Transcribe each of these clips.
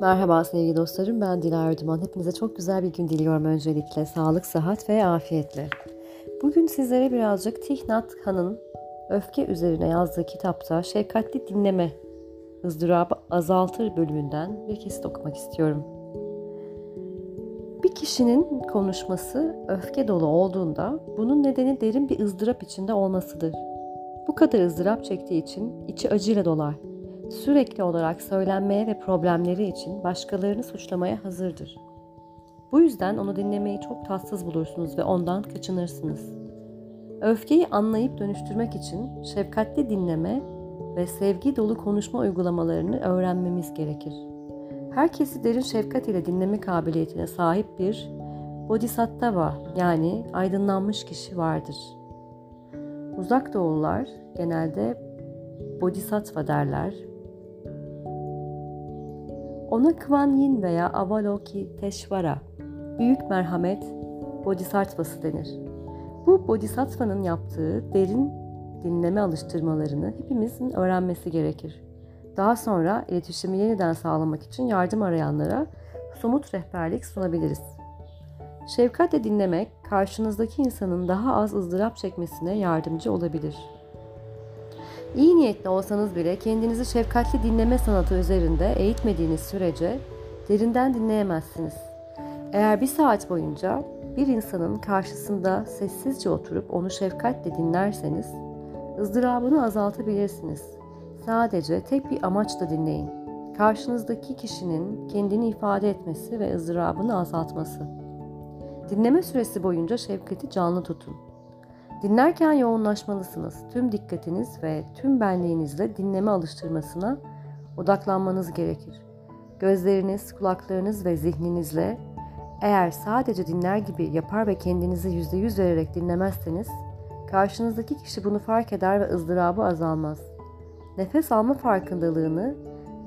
Merhaba sevgili dostlarım, ben Dilara Erduman. Hepinize çok güzel bir gün diliyorum öncelikle. Sağlık, sıhhat ve afiyetle. Bugün sizlere birazcık Thich Nhat Hanh'ın öfke üzerine yazdığı kitapta Şefkatli Dinleme ızdırabı azaltır bölümünden bir kesit okumak istiyorum. Bir kişinin konuşması öfke dolu olduğunda bunun nedeni derin bir ızdırap içinde olmasıdır. Bu kadar ızdırap çektiği için içi acıyla dolar sürekli olarak söylenmeye ve problemleri için başkalarını suçlamaya hazırdır. Bu yüzden onu dinlemeyi çok tatsız bulursunuz ve ondan kaçınırsınız. Öfkeyi anlayıp dönüştürmek için şefkatli dinleme ve sevgi dolu konuşma uygulamalarını öğrenmemiz gerekir. Herkesi derin şefkat ile dinleme kabiliyetine sahip bir bodhisattva yani aydınlanmış kişi vardır. Uzak doğullar genelde bodhisattva derler ona Kuan Yin veya Avalokiteshvara, büyük merhamet bodhisattvası denir. Bu bodhisattva'nın yaptığı derin dinleme alıştırmalarını hepimizin öğrenmesi gerekir. Daha sonra iletişimi yeniden sağlamak için yardım arayanlara somut rehberlik sunabiliriz. Şefkatle dinlemek karşınızdaki insanın daha az ızdırap çekmesine yardımcı olabilir. İyi niyetli olsanız bile kendinizi şefkatli dinleme sanatı üzerinde eğitmediğiniz sürece derinden dinleyemezsiniz. Eğer bir saat boyunca bir insanın karşısında sessizce oturup onu şefkatle dinlerseniz ızdırabını azaltabilirsiniz. Sadece tek bir amaçla dinleyin. Karşınızdaki kişinin kendini ifade etmesi ve ızdırabını azaltması. Dinleme süresi boyunca şefkati canlı tutun. Dinlerken yoğunlaşmalısınız. Tüm dikkatiniz ve tüm benliğinizle dinleme alıştırmasına odaklanmanız gerekir. Gözleriniz, kulaklarınız ve zihninizle eğer sadece dinler gibi yapar ve kendinizi yüzde yüz vererek dinlemezseniz, karşınızdaki kişi bunu fark eder ve ızdırabı azalmaz. Nefes alma farkındalığını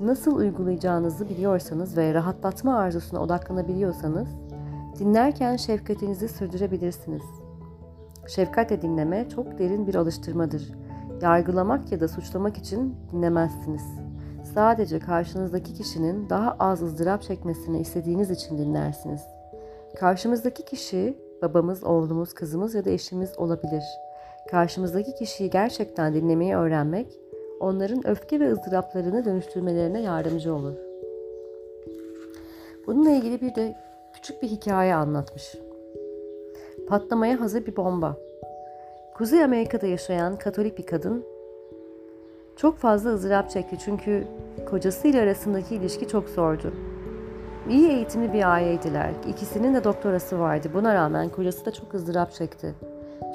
nasıl uygulayacağınızı biliyorsanız ve rahatlatma arzusuna odaklanabiliyorsanız, dinlerken şefkatinizi sürdürebilirsiniz.'' Şefkatle dinleme çok derin bir alıştırmadır. Yargılamak ya da suçlamak için dinlemezsiniz. Sadece karşınızdaki kişinin daha az ızdırap çekmesini istediğiniz için dinlersiniz. Karşımızdaki kişi babamız, oğlumuz, kızımız ya da eşimiz olabilir. Karşımızdaki kişiyi gerçekten dinlemeyi öğrenmek, onların öfke ve ızdıraplarını dönüştürmelerine yardımcı olur. Bununla ilgili bir de küçük bir hikaye anlatmış. Patlamaya hazır bir bomba. Kuzey Amerika'da yaşayan Katolik bir kadın çok fazla ızdırap çekti çünkü kocasıyla arasındaki ilişki çok zordu. İyi eğitimli bir aileydiler. İkisinin de doktorası vardı. Buna rağmen kocası da çok ızdırap çekti.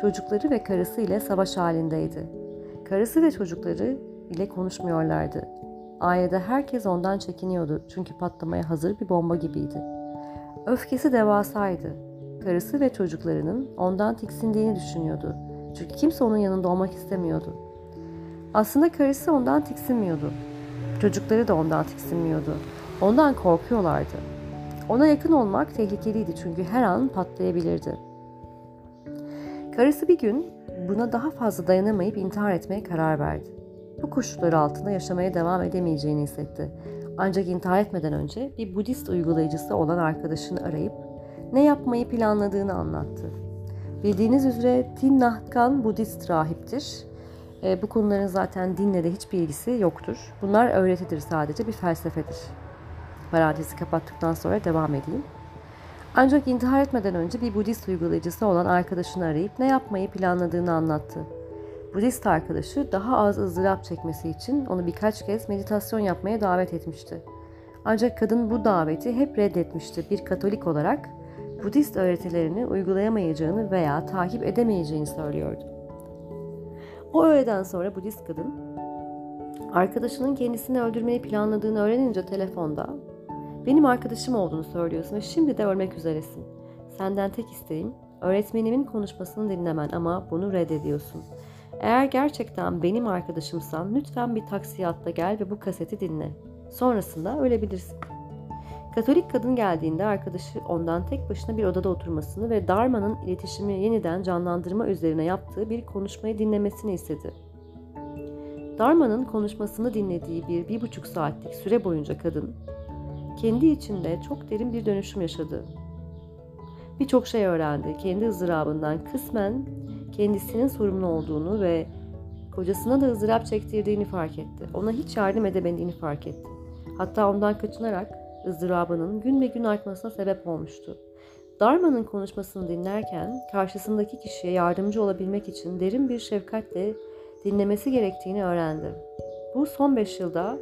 Çocukları ve karısı ile savaş halindeydi. Karısı ve çocukları ile konuşmuyorlardı. Ailede herkes ondan çekiniyordu çünkü patlamaya hazır bir bomba gibiydi. Öfkesi devasaydı karısı ve çocuklarının ondan tiksindiğini düşünüyordu. Çünkü kimse onun yanında olmak istemiyordu. Aslında karısı ondan tiksinmiyordu. Çocukları da ondan tiksinmiyordu. Ondan korkuyorlardı. Ona yakın olmak tehlikeliydi çünkü her an patlayabilirdi. Karısı bir gün buna daha fazla dayanamayıp intihar etmeye karar verdi. Bu koşullar altında yaşamaya devam edemeyeceğini hissetti. Ancak intihar etmeden önce bir Budist uygulayıcısı olan arkadaşını arayıp ne yapmayı planladığını anlattı. Bildiğiniz üzere Tin Nhat Budist rahiptir. E, bu konuların zaten dinle de hiçbir ilgisi yoktur. Bunlar öğretidir sadece, bir felsefedir. Parantezi kapattıktan sonra devam edeyim. Ancak intihar etmeden önce bir Budist uygulayıcısı olan arkadaşını arayıp ne yapmayı planladığını anlattı. Budist arkadaşı daha az ızdırap çekmesi için onu birkaç kez meditasyon yapmaya davet etmişti. Ancak kadın bu daveti hep reddetmişti. Bir Katolik olarak Budist öğretilerini uygulayamayacağını veya takip edemeyeceğini söylüyordu. O öğleden sonra Budist kadın arkadaşının kendisini öldürmeyi planladığını öğrenince telefonda benim arkadaşım olduğunu söylüyorsun ve şimdi de ölmek üzeresin. Senden tek isteğim öğretmenimin konuşmasını dinlemen ama bunu reddediyorsun. Eğer gerçekten benim arkadaşımsan lütfen bir taksiye atla gel ve bu kaseti dinle. Sonrasında ölebilirsin. Katolik kadın geldiğinde arkadaşı ondan tek başına bir odada oturmasını ve Dharma'nın iletişimi yeniden canlandırma üzerine yaptığı bir konuşmayı dinlemesini istedi. Dharma'nın konuşmasını dinlediği bir bir buçuk saatlik süre boyunca kadın, kendi içinde çok derin bir dönüşüm yaşadı. Birçok şey öğrendi. Kendi ızdırabından kısmen kendisinin sorumlu olduğunu ve kocasına da ızdırap çektirdiğini fark etti. Ona hiç yardım edemediğini fark etti. Hatta ondan kaçınarak ızdırabının gün ve gün artmasına sebep olmuştu. Darma'nın konuşmasını dinlerken karşısındaki kişiye yardımcı olabilmek için derin bir şefkatle dinlemesi gerektiğini öğrendi. Bu son beş yılda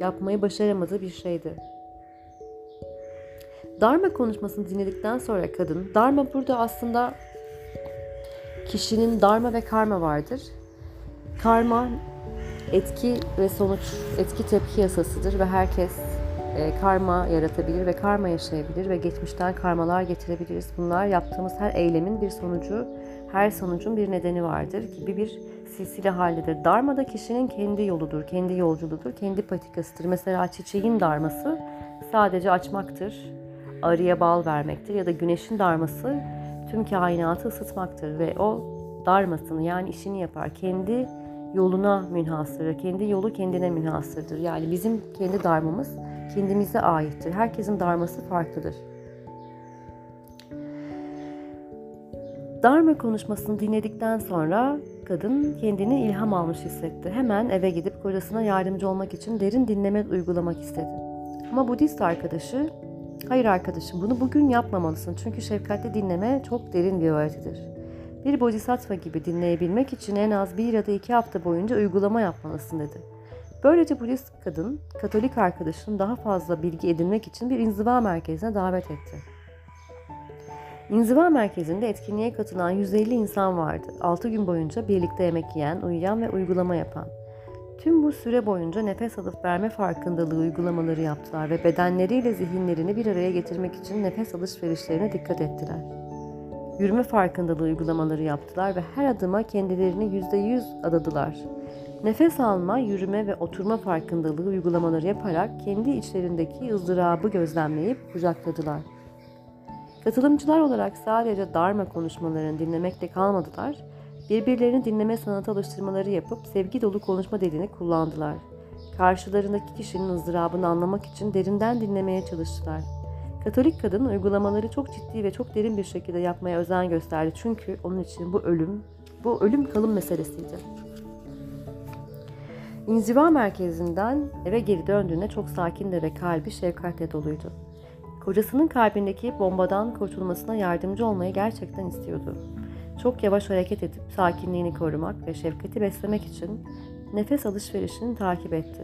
yapmayı başaramadığı bir şeydi. Dharma konuşmasını dinledikten sonra kadın, Dharma burada aslında kişinin Dharma ve Karma vardır. Karma etki ve sonuç, etki tepki yasasıdır ve herkes karma yaratabilir ve karma yaşayabilir ve geçmişten karmalar getirebiliriz. Bunlar yaptığımız her eylemin bir sonucu, her sonucun bir nedeni vardır gibi bir silsile halindedir. Dharma da kişinin kendi yoludur, kendi yolculuğudur, kendi patikasıdır. Mesela çiçeğin darması sadece açmaktır, arıya bal vermektir ya da güneşin darması tüm kainatı ısıtmaktır ve o darmasını yani işini yapar. Kendi yoluna münhasırdır. Kendi yolu kendine münhasırdır. Yani bizim kendi darmamız kendimize aittir. Herkesin darması farklıdır. Dharma konuşmasını dinledikten sonra kadın kendini ilham almış hissetti. Hemen eve gidip kocasına yardımcı olmak için derin dinleme uygulamak istedi. Ama Budist arkadaşı, hayır arkadaşım bunu bugün yapmamalısın çünkü şefkatli dinleme çok derin bir öğretidir. Bir bodhisattva gibi dinleyebilmek için en az bir ya da iki hafta boyunca uygulama yapmalısın dedi. Böylece Budist kadın, Katolik arkadaşını daha fazla bilgi edinmek için bir inziva merkezine davet etti. İnziva merkezinde etkinliğe katılan 150 insan vardı. 6 gün boyunca birlikte yemek yiyen, uyuyan ve uygulama yapan. Tüm bu süre boyunca nefes alıp verme farkındalığı uygulamaları yaptılar ve bedenleriyle zihinlerini bir araya getirmek için nefes alışverişlerine dikkat ettiler. Yürüme farkındalığı uygulamaları yaptılar ve her adıma kendilerini %100 adadılar. Nefes alma, yürüme ve oturma farkındalığı uygulamaları yaparak kendi içlerindeki ızdırabı gözlemleyip kucakladılar. Katılımcılar olarak sadece Dharma konuşmalarını dinlemekle kalmadılar, birbirlerini dinleme sanatı alıştırmaları yapıp sevgi dolu konuşma dilini kullandılar. Karşılarındaki kişinin ızdırabını anlamak için derinden dinlemeye çalıştılar. Katolik kadın uygulamaları çok ciddi ve çok derin bir şekilde yapmaya özen gösterdi çünkü onun için bu ölüm, bu ölüm kalım meselesiydi. İnziva merkezinden eve geri döndüğünde çok sakindi ve kalbi şefkatle doluydu. Kocasının kalbindeki bombadan kurtulmasına yardımcı olmayı gerçekten istiyordu. Çok yavaş hareket edip sakinliğini korumak ve şefkati beslemek için nefes alışverişini takip etti.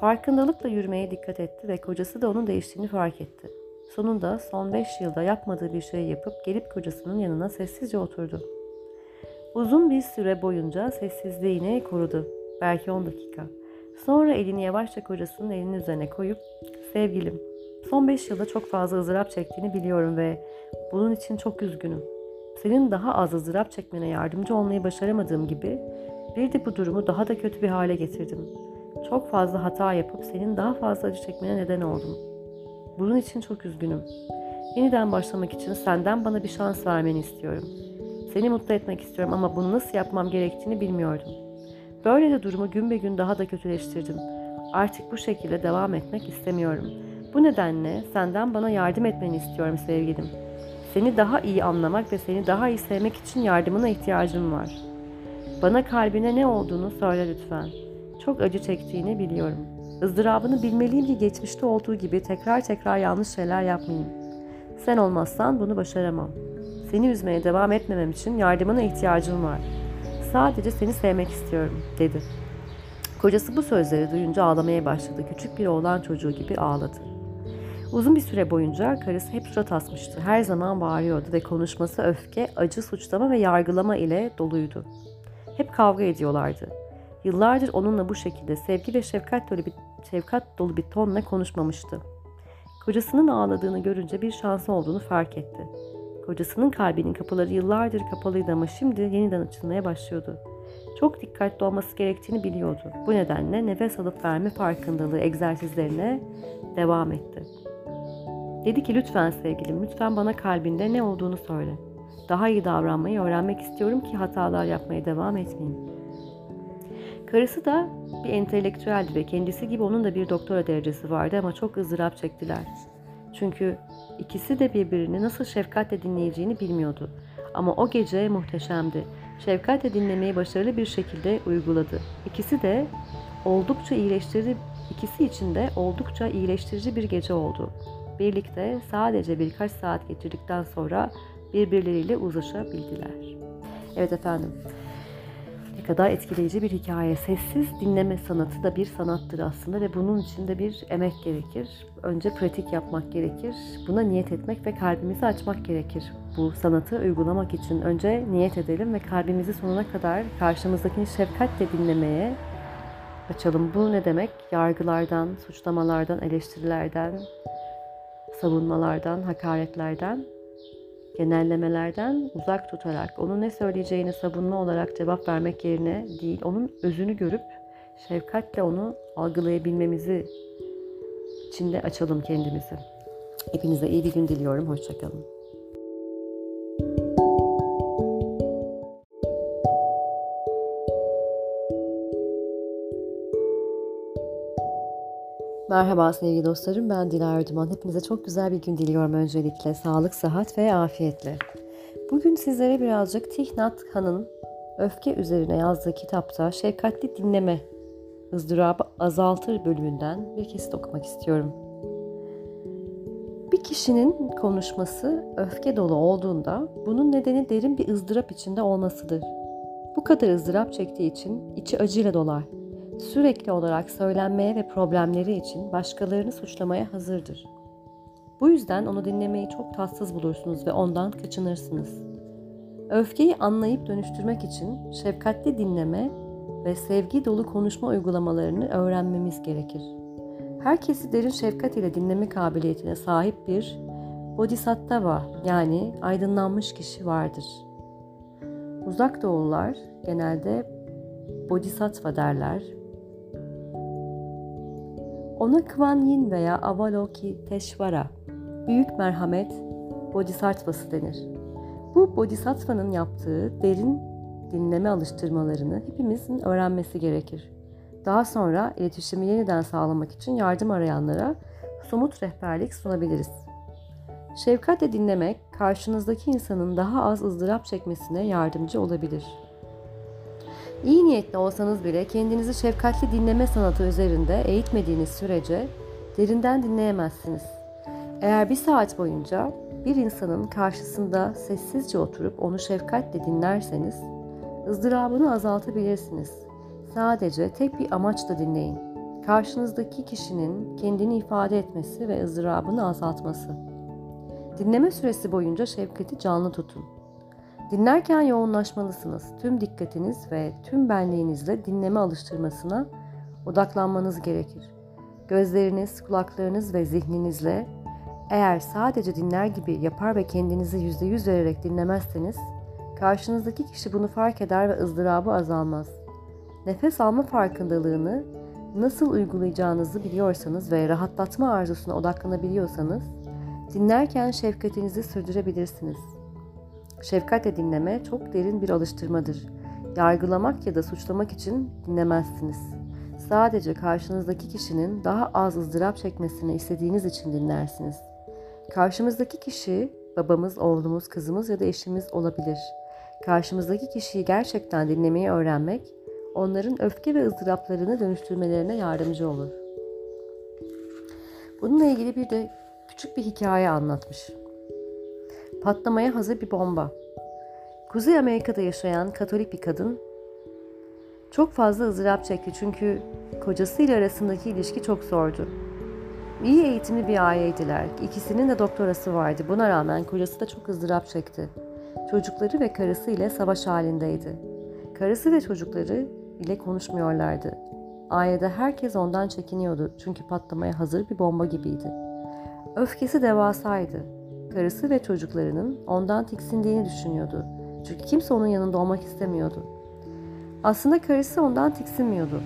Farkındalıkla yürümeye dikkat etti ve kocası da onun değiştiğini fark etti. Sonunda son 5 yılda yapmadığı bir şey yapıp gelip kocasının yanına sessizce oturdu. Uzun bir süre boyunca sessizliğini korudu. Belki 10 dakika. Sonra elini yavaşça kocasının elinin üzerine koyup "Sevgilim, son 5 yılda çok fazla ızdırap çektiğini biliyorum ve bunun için çok üzgünüm. Senin daha az ızdırap çekmene yardımcı olmayı başaramadığım gibi bir de bu durumu daha da kötü bir hale getirdim. Çok fazla hata yapıp senin daha fazla acı çekmene neden oldum. Bunun için çok üzgünüm. Yeniden başlamak için senden bana bir şans vermeni istiyorum. Seni mutlu etmek istiyorum ama bunu nasıl yapmam gerektiğini bilmiyordum. Böyle de durumu gün be gün daha da kötüleştirdim. Artık bu şekilde devam etmek istemiyorum. Bu nedenle senden bana yardım etmeni istiyorum sevgilim. Seni daha iyi anlamak ve seni daha iyi sevmek için yardımına ihtiyacım var. Bana kalbine ne olduğunu söyle lütfen. Çok acı çektiğini biliyorum. Izdırabını bilmeliyim ki geçmişte olduğu gibi tekrar tekrar yanlış şeyler yapmayayım. Sen olmazsan bunu başaramam. Seni üzmeye devam etmemem için yardımına ihtiyacım var. Sadece seni sevmek istiyorum, dedi. Kocası bu sözleri duyunca ağlamaya başladı. Küçük bir oğlan çocuğu gibi ağladı. Uzun bir süre boyunca karısı hep surat asmıştı. Her zaman bağırıyordu ve konuşması öfke, acı, suçlama ve yargılama ile doluydu. Hep kavga ediyorlardı. Yıllardır onunla bu şekilde sevgi ve şefkat dolu bir, şefkat dolu bir tonla konuşmamıştı. Kocasının ağladığını görünce bir şansı olduğunu fark etti. Kocasının kalbinin kapıları yıllardır kapalıydı ama şimdi yeniden açılmaya başlıyordu. Çok dikkatli olması gerektiğini biliyordu. Bu nedenle nefes alıp verme farkındalığı egzersizlerine devam etti. Dedi ki lütfen sevgilim, lütfen bana kalbinde ne olduğunu söyle. Daha iyi davranmayı öğrenmek istiyorum ki hatalar yapmaya devam etmeyeyim. Karısı da bir entelektüeldi ve kendisi gibi onun da bir doktora derecesi vardı ama çok ızdırap çektiler. Çünkü ikisi de birbirini nasıl şefkatle dinleyeceğini bilmiyordu. Ama o gece muhteşemdi. Şefkatle dinlemeyi başarılı bir şekilde uyguladı. İkisi de oldukça iyileştirici, ikisi için de oldukça iyileştirici bir gece oldu. Birlikte sadece birkaç saat geçirdikten sonra birbirleriyle uzlaşabildiler. Evet efendim. Ne kadar etkileyici bir hikaye. Sessiz dinleme sanatı da bir sanattır aslında ve bunun için de bir emek gerekir. Önce pratik yapmak gerekir. Buna niyet etmek ve kalbimizi açmak gerekir. Bu sanatı uygulamak için önce niyet edelim ve kalbimizi sonuna kadar karşımızdakini şefkatle dinlemeye açalım. Bu ne demek? Yargılardan, suçlamalardan, eleştirilerden, savunmalardan, hakaretlerden genellemelerden uzak tutarak onun ne söyleyeceğini savunma olarak cevap vermek yerine değil, onun özünü görüp şefkatle onu algılayabilmemizi içinde açalım kendimizi. Hepinize iyi bir gün diliyorum. Hoşçakalın. Merhaba sevgili dostlarım, ben Dilara Erduman. Hepinize çok güzel bir gün diliyorum öncelikle. Sağlık, sıhhat ve afiyetle. Bugün sizlere birazcık Thich Nhat Hanh'ın öfke üzerine yazdığı kitapta Şefkatli Dinleme ızdırabı azaltır bölümünden bir kesit okumak istiyorum. Bir kişinin konuşması öfke dolu olduğunda bunun nedeni derin bir ızdırap içinde olmasıdır. Bu kadar ızdırap çektiği için içi acıyla dolar sürekli olarak söylenmeye ve problemleri için başkalarını suçlamaya hazırdır. Bu yüzden onu dinlemeyi çok tatsız bulursunuz ve ondan kaçınırsınız. Öfkeyi anlayıp dönüştürmek için şefkatli dinleme ve sevgi dolu konuşma uygulamalarını öğrenmemiz gerekir. Herkesi derin şefkat ile dinleme kabiliyetine sahip bir bodhisattva yani aydınlanmış kişi vardır. Uzak doğullar genelde bodhisattva derler ona Kuan Yin veya Avalokiteshvara, büyük merhamet bodhisattvası denir. Bu bodhisattva'nın yaptığı derin dinleme alıştırmalarını hepimizin öğrenmesi gerekir. Daha sonra iletişimi yeniden sağlamak için yardım arayanlara somut rehberlik sunabiliriz. Şefkatle dinlemek karşınızdaki insanın daha az ızdırap çekmesine yardımcı olabilir. İyi niyetli olsanız bile kendinizi şefkatli dinleme sanatı üzerinde eğitmediğiniz sürece derinden dinleyemezsiniz. Eğer bir saat boyunca bir insanın karşısında sessizce oturup onu şefkatle dinlerseniz ızdırabını azaltabilirsiniz. Sadece tek bir amaçla dinleyin. Karşınızdaki kişinin kendini ifade etmesi ve ızdırabını azaltması. Dinleme süresi boyunca şefkati canlı tutun. Dinlerken yoğunlaşmalısınız. Tüm dikkatiniz ve tüm benliğinizle dinleme alıştırmasına odaklanmanız gerekir. Gözleriniz, kulaklarınız ve zihninizle eğer sadece dinler gibi yapar ve kendinizi yüzde yüz vererek dinlemezseniz, karşınızdaki kişi bunu fark eder ve ızdırabı azalmaz. Nefes alma farkındalığını nasıl uygulayacağınızı biliyorsanız ve rahatlatma arzusuna odaklanabiliyorsanız, dinlerken şefkatinizi sürdürebilirsiniz.'' Şefkatle dinleme çok derin bir alıştırmadır. Yargılamak ya da suçlamak için dinlemezsiniz. Sadece karşınızdaki kişinin daha az ızdırap çekmesini istediğiniz için dinlersiniz. Karşımızdaki kişi babamız, oğlumuz, kızımız ya da eşimiz olabilir. Karşımızdaki kişiyi gerçekten dinlemeyi öğrenmek, onların öfke ve ızdıraplarını dönüştürmelerine yardımcı olur. Bununla ilgili bir de küçük bir hikaye anlatmış. Patlamaya hazır bir bomba. Kuzey Amerika'da yaşayan Katolik bir kadın çok fazla ızdırap çekti çünkü kocasıyla arasındaki ilişki çok zordu. İyi eğitimli bir aileydiler. İkisinin de doktorası vardı. Buna rağmen kocası da çok ızdırap çekti. Çocukları ve karısı ile savaş halindeydi. Karısı ve çocukları ile konuşmuyorlardı. Ailede herkes ondan çekiniyordu çünkü patlamaya hazır bir bomba gibiydi. Öfkesi devasaydı karısı ve çocuklarının ondan tiksindiğini düşünüyordu. Çünkü kimse onun yanında olmak istemiyordu. Aslında karısı ondan tiksinmiyordu.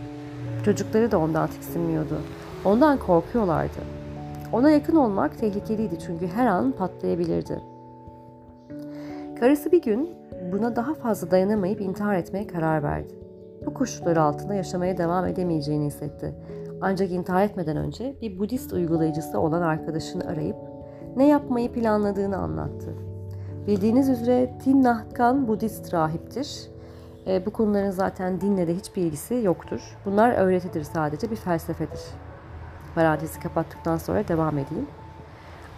Çocukları da ondan tiksinmiyordu. Ondan korkuyorlardı. Ona yakın olmak tehlikeliydi çünkü her an patlayabilirdi. Karısı bir gün buna daha fazla dayanamayıp intihar etmeye karar verdi. bu koşulları altında yaşamaya devam edemeyeceğini hissetti. Ancak intihar etmeden önce bir Budist uygulayıcısı olan arkadaşını arayıp ne yapmayı planladığını anlattı. Bildiğiniz üzere Nhat Hanh Budist rahiptir. E, bu konuların zaten dinle de hiçbir ilgisi yoktur. Bunlar öğretidir sadece, bir felsefedir. Parantezi kapattıktan sonra devam edeyim.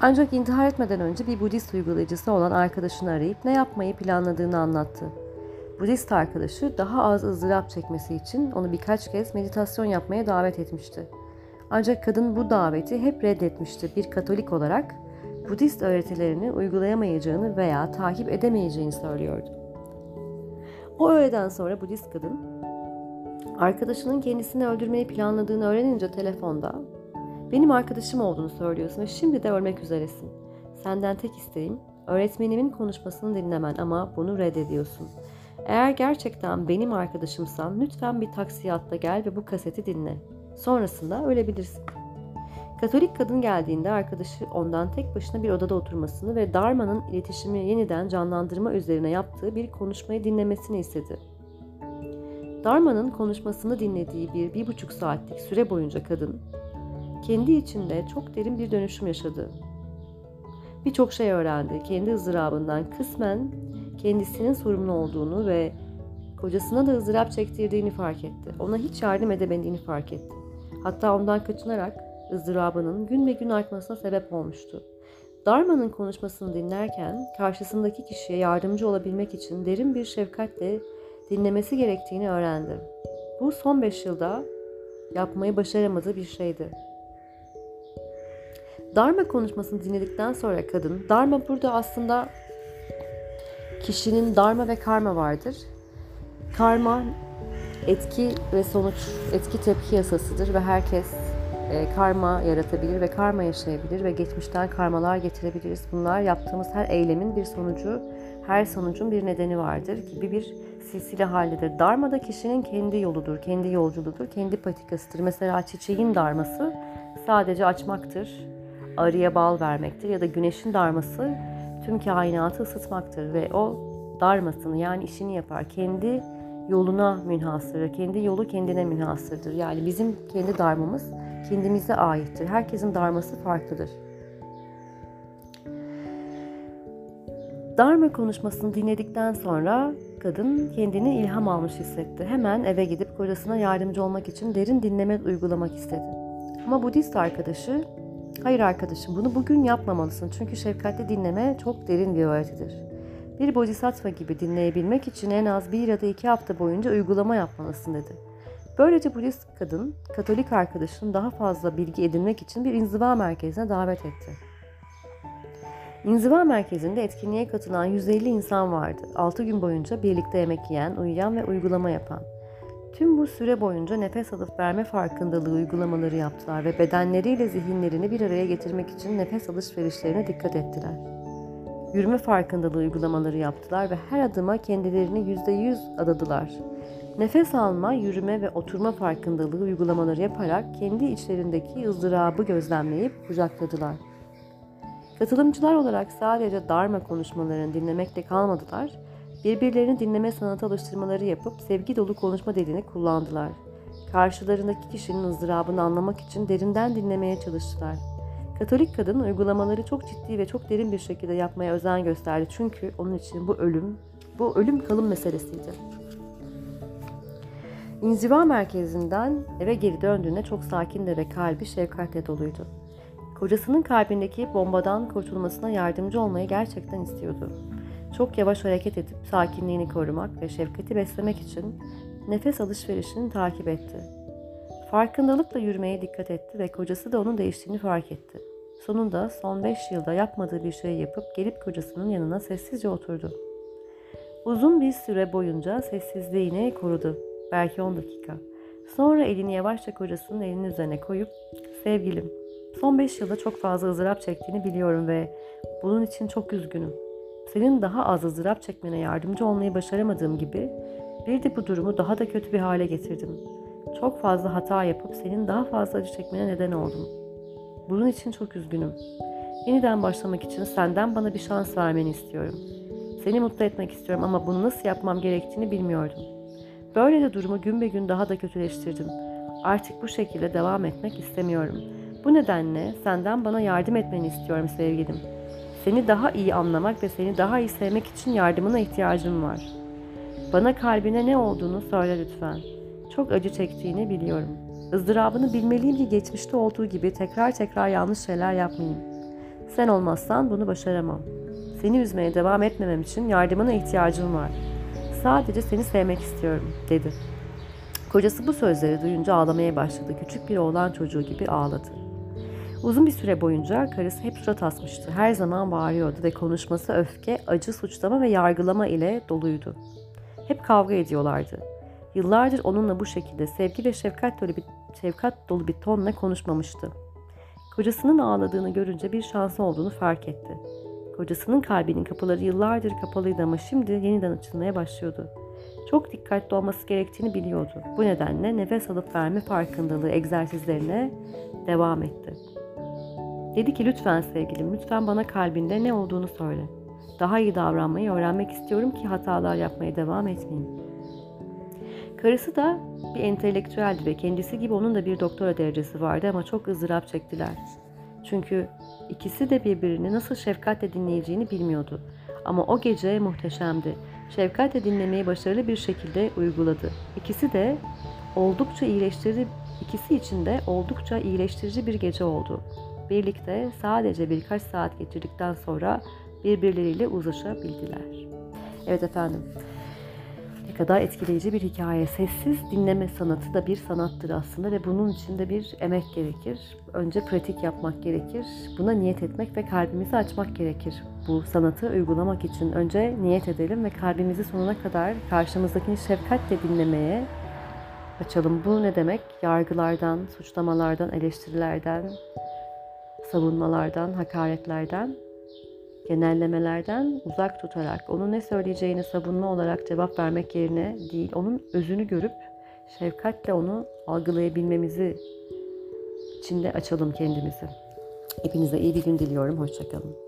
Ancak intihar etmeden önce bir Budist uygulayıcısı olan arkadaşını arayıp ne yapmayı planladığını anlattı. Budist arkadaşı daha az ızdırap çekmesi için onu birkaç kez meditasyon yapmaya davet etmişti. Ancak kadın bu daveti hep reddetmişti. Bir Katolik olarak Budist öğretilerini uygulayamayacağını veya takip edemeyeceğini söylüyordu. O öğleden sonra Budist kadın arkadaşının kendisini öldürmeyi planladığını öğrenince telefonda benim arkadaşım olduğunu söylüyorsun ve şimdi de ölmek üzeresin. Senden tek isteğim öğretmenimin konuşmasını dinlemen ama bunu reddediyorsun. Eğer gerçekten benim arkadaşımsan lütfen bir taksiye atla gel ve bu kaseti dinle. Sonrasında ölebilirsin. Katolik kadın geldiğinde arkadaşı ondan tek başına bir odada oturmasını ve Dharma'nın iletişimi yeniden canlandırma üzerine yaptığı bir konuşmayı dinlemesini istedi. Dharma'nın konuşmasını dinlediği bir bir buçuk saatlik süre boyunca kadın, kendi içinde çok derin bir dönüşüm yaşadı. Birçok şey öğrendi. Kendi ızdırabından kısmen kendisinin sorumlu olduğunu ve kocasına da ızdırap çektirdiğini fark etti. Ona hiç yardım edemediğini fark etti. Hatta ondan kaçınarak ızdırabının gün ve gün artmasına sebep olmuştu. Dharma'nın konuşmasını dinlerken karşısındaki kişiye yardımcı olabilmek için derin bir şefkatle dinlemesi gerektiğini öğrendi. Bu son beş yılda yapmayı başaramadığı bir şeydi. Dharma konuşmasını dinledikten sonra kadın, Dharma burada aslında kişinin Dharma ve karma vardır. Karma etki ve sonuç, etki tepki yasasıdır ve herkes karma yaratabilir ve karma yaşayabilir ve geçmişten karmalar getirebiliriz. Bunlar yaptığımız her eylemin bir sonucu, her sonucun bir nedeni vardır gibi bir silsile haldedir. Dharma da kişinin kendi yoludur, kendi yolculuğudur, kendi patikasıdır. Mesela çiçeğin darması sadece açmaktır, arıya bal vermektir ya da güneşin darması tüm kainatı ısıtmaktır ve o darmasını yani işini yapar. Kendi yoluna münhasırdır. Kendi yolu kendine münhasırdır. Yani bizim kendi darmamız kendimize aittir. Herkesin darması farklıdır. Dharma konuşmasını dinledikten sonra kadın kendini ilham almış hissetti. Hemen eve gidip kocasına yardımcı olmak için derin dinleme uygulamak istedi. Ama Budist arkadaşı, hayır arkadaşım bunu bugün yapmamalısın çünkü şefkatli dinleme çok derin bir öğretidir. Bir bodhisattva gibi dinleyebilmek için en az bir ya da iki hafta boyunca uygulama yapmalısın dedi. Böylece Budist kadın, Katolik arkadaşını daha fazla bilgi edinmek için bir inziva merkezine davet etti. İnziva merkezinde etkinliğe katılan 150 insan vardı. 6 gün boyunca birlikte yemek yiyen, uyuyan ve uygulama yapan. Tüm bu süre boyunca nefes alıp verme farkındalığı uygulamaları yaptılar ve bedenleriyle zihinlerini bir araya getirmek için nefes alışverişlerine dikkat ettiler. Yürüme farkındalığı uygulamaları yaptılar ve her adıma kendilerini %100 adadılar. Nefes alma, yürüme ve oturma farkındalığı uygulamaları yaparak kendi içlerindeki ızdırabı gözlemleyip kucakladılar. Katılımcılar olarak sadece Dharma konuşmalarını dinlemekle kalmadılar, birbirlerini dinleme sanatı alıştırmaları yapıp sevgi dolu konuşma dilini kullandılar. Karşılarındaki kişinin ızdırabını anlamak için derinden dinlemeye çalıştılar. Katolik kadın uygulamaları çok ciddi ve çok derin bir şekilde yapmaya özen gösterdi çünkü onun için bu ölüm, bu ölüm kalım meselesiydi. İnziva merkezinden eve geri döndüğünde çok sakindi ve kalbi şefkatle doluydu. Kocasının kalbindeki bombadan kurtulmasına yardımcı olmayı gerçekten istiyordu. Çok yavaş hareket edip sakinliğini korumak ve şefkati beslemek için nefes alışverişini takip etti. Farkındalıkla yürümeye dikkat etti ve kocası da onun değiştiğini fark etti. Sonunda son 5 yılda yapmadığı bir şey yapıp gelip kocasının yanına sessizce oturdu. Uzun bir süre boyunca sessizliğini korudu. Belki 10 dakika. Sonra elini yavaşça kocasının elinin üzerine koyup "Sevgilim, son 5 yılda çok fazla ızdırap çektiğini biliyorum ve bunun için çok üzgünüm. Senin daha az ızdırap çekmene yardımcı olmayı başaramadığım gibi bir de bu durumu daha da kötü bir hale getirdim. Çok fazla hata yapıp senin daha fazla acı çekmene neden oldum. Bunun için çok üzgünüm. Yeniden başlamak için senden bana bir şans vermeni istiyorum. Seni mutlu etmek istiyorum ama bunu nasıl yapmam gerektiğini bilmiyordum. Böyle de durumu gün be gün daha da kötüleştirdim. Artık bu şekilde devam etmek istemiyorum. Bu nedenle senden bana yardım etmeni istiyorum sevgilim. Seni daha iyi anlamak ve seni daha iyi sevmek için yardımına ihtiyacım var. Bana kalbine ne olduğunu söyle lütfen. Çok acı çektiğini biliyorum. Izdırabını bilmeliyim ki geçmişte olduğu gibi tekrar tekrar yanlış şeyler yapmayayım. Sen olmazsan bunu başaramam. Seni üzmeye devam etmemem için yardımına ihtiyacım var. Sadece seni sevmek istiyorum, dedi. Kocası bu sözleri duyunca ağlamaya başladı. Küçük bir oğlan çocuğu gibi ağladı. Uzun bir süre boyunca karısı hep surat asmıştı. Her zaman bağırıyordu ve konuşması öfke, acı, suçlama ve yargılama ile doluydu. Hep kavga ediyorlardı. Yıllardır onunla bu şekilde sevgi ve şefkat dolu bir, şefkat dolu bir tonla konuşmamıştı. Kocasının ağladığını görünce bir şansı olduğunu fark etti. Kocasının kalbinin kapıları yıllardır kapalıydı ama şimdi yeniden açılmaya başlıyordu. Çok dikkatli olması gerektiğini biliyordu. Bu nedenle nefes alıp verme farkındalığı egzersizlerine devam etti. Dedi ki lütfen sevgilim, lütfen bana kalbinde ne olduğunu söyle. Daha iyi davranmayı öğrenmek istiyorum ki hatalar yapmaya devam etmeyeyim. Karısı da bir entelektüeldi ve kendisi gibi onun da bir doktora derecesi vardı ama çok ızdırap çektiler. Çünkü ikisi de birbirini nasıl şefkatle dinleyeceğini bilmiyordu. Ama o gece muhteşemdi. Şefkatle dinlemeyi başarılı bir şekilde uyguladı. İkisi de oldukça iyileştirici, ikisi için de oldukça iyileştirici bir gece oldu. Birlikte sadece birkaç saat geçirdikten sonra birbirleriyle uzlaşabildiler. Evet efendim. Ne kadar etkileyici bir hikaye. Sessiz dinleme sanatı da bir sanattır aslında ve bunun için de bir emek gerekir. Önce pratik yapmak gerekir. Buna niyet etmek ve kalbimizi açmak gerekir. Bu sanatı uygulamak için önce niyet edelim ve kalbimizi sonuna kadar karşımızdakini şefkatle dinlemeye açalım. Bu ne demek? Yargılardan, suçlamalardan, eleştirilerden, savunmalardan, hakaretlerden genellemelerden uzak tutarak onun ne söyleyeceğini savunma olarak cevap vermek yerine değil, onun özünü görüp şefkatle onu algılayabilmemizi içinde açalım kendimizi. Hepinize iyi bir gün diliyorum. Hoşçakalın.